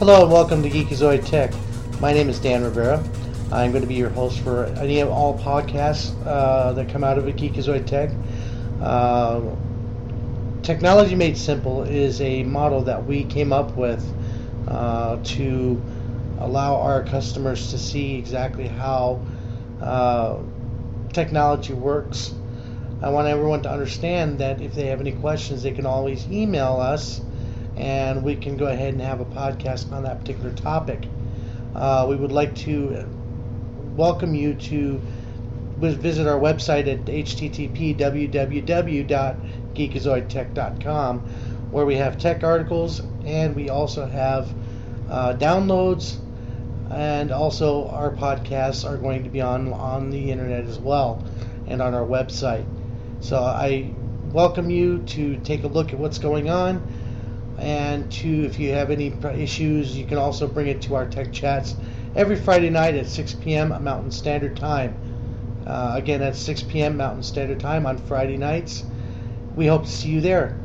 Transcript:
Hello and welcome to Geekazoid Tech. My name is Dan Rivera. I'm going to be your host for any of all podcasts uh, that come out of Geekazoid Tech. Uh, Technology Made Simple is a model that we came up with uh, to allow our customers to see exactly how uh, technology works. I want everyone to understand that if they have any questions, they can always email us and we can go ahead and have a podcast on that particular topic. Uh, we would like to welcome you to visit our website at http www.geekazoidtech.com where we have tech articles and we also have uh, downloads and also our podcasts are going to be on on the internet as well and on our website. So I welcome you to take a look at what's going on and to if you have any issues you can also bring it to our tech chats every Friday night at 6 p.m. Mountain Standard Time. Uh, again, at 6 p.m. Mountain Standard Time on Friday nights. We hope to see you there.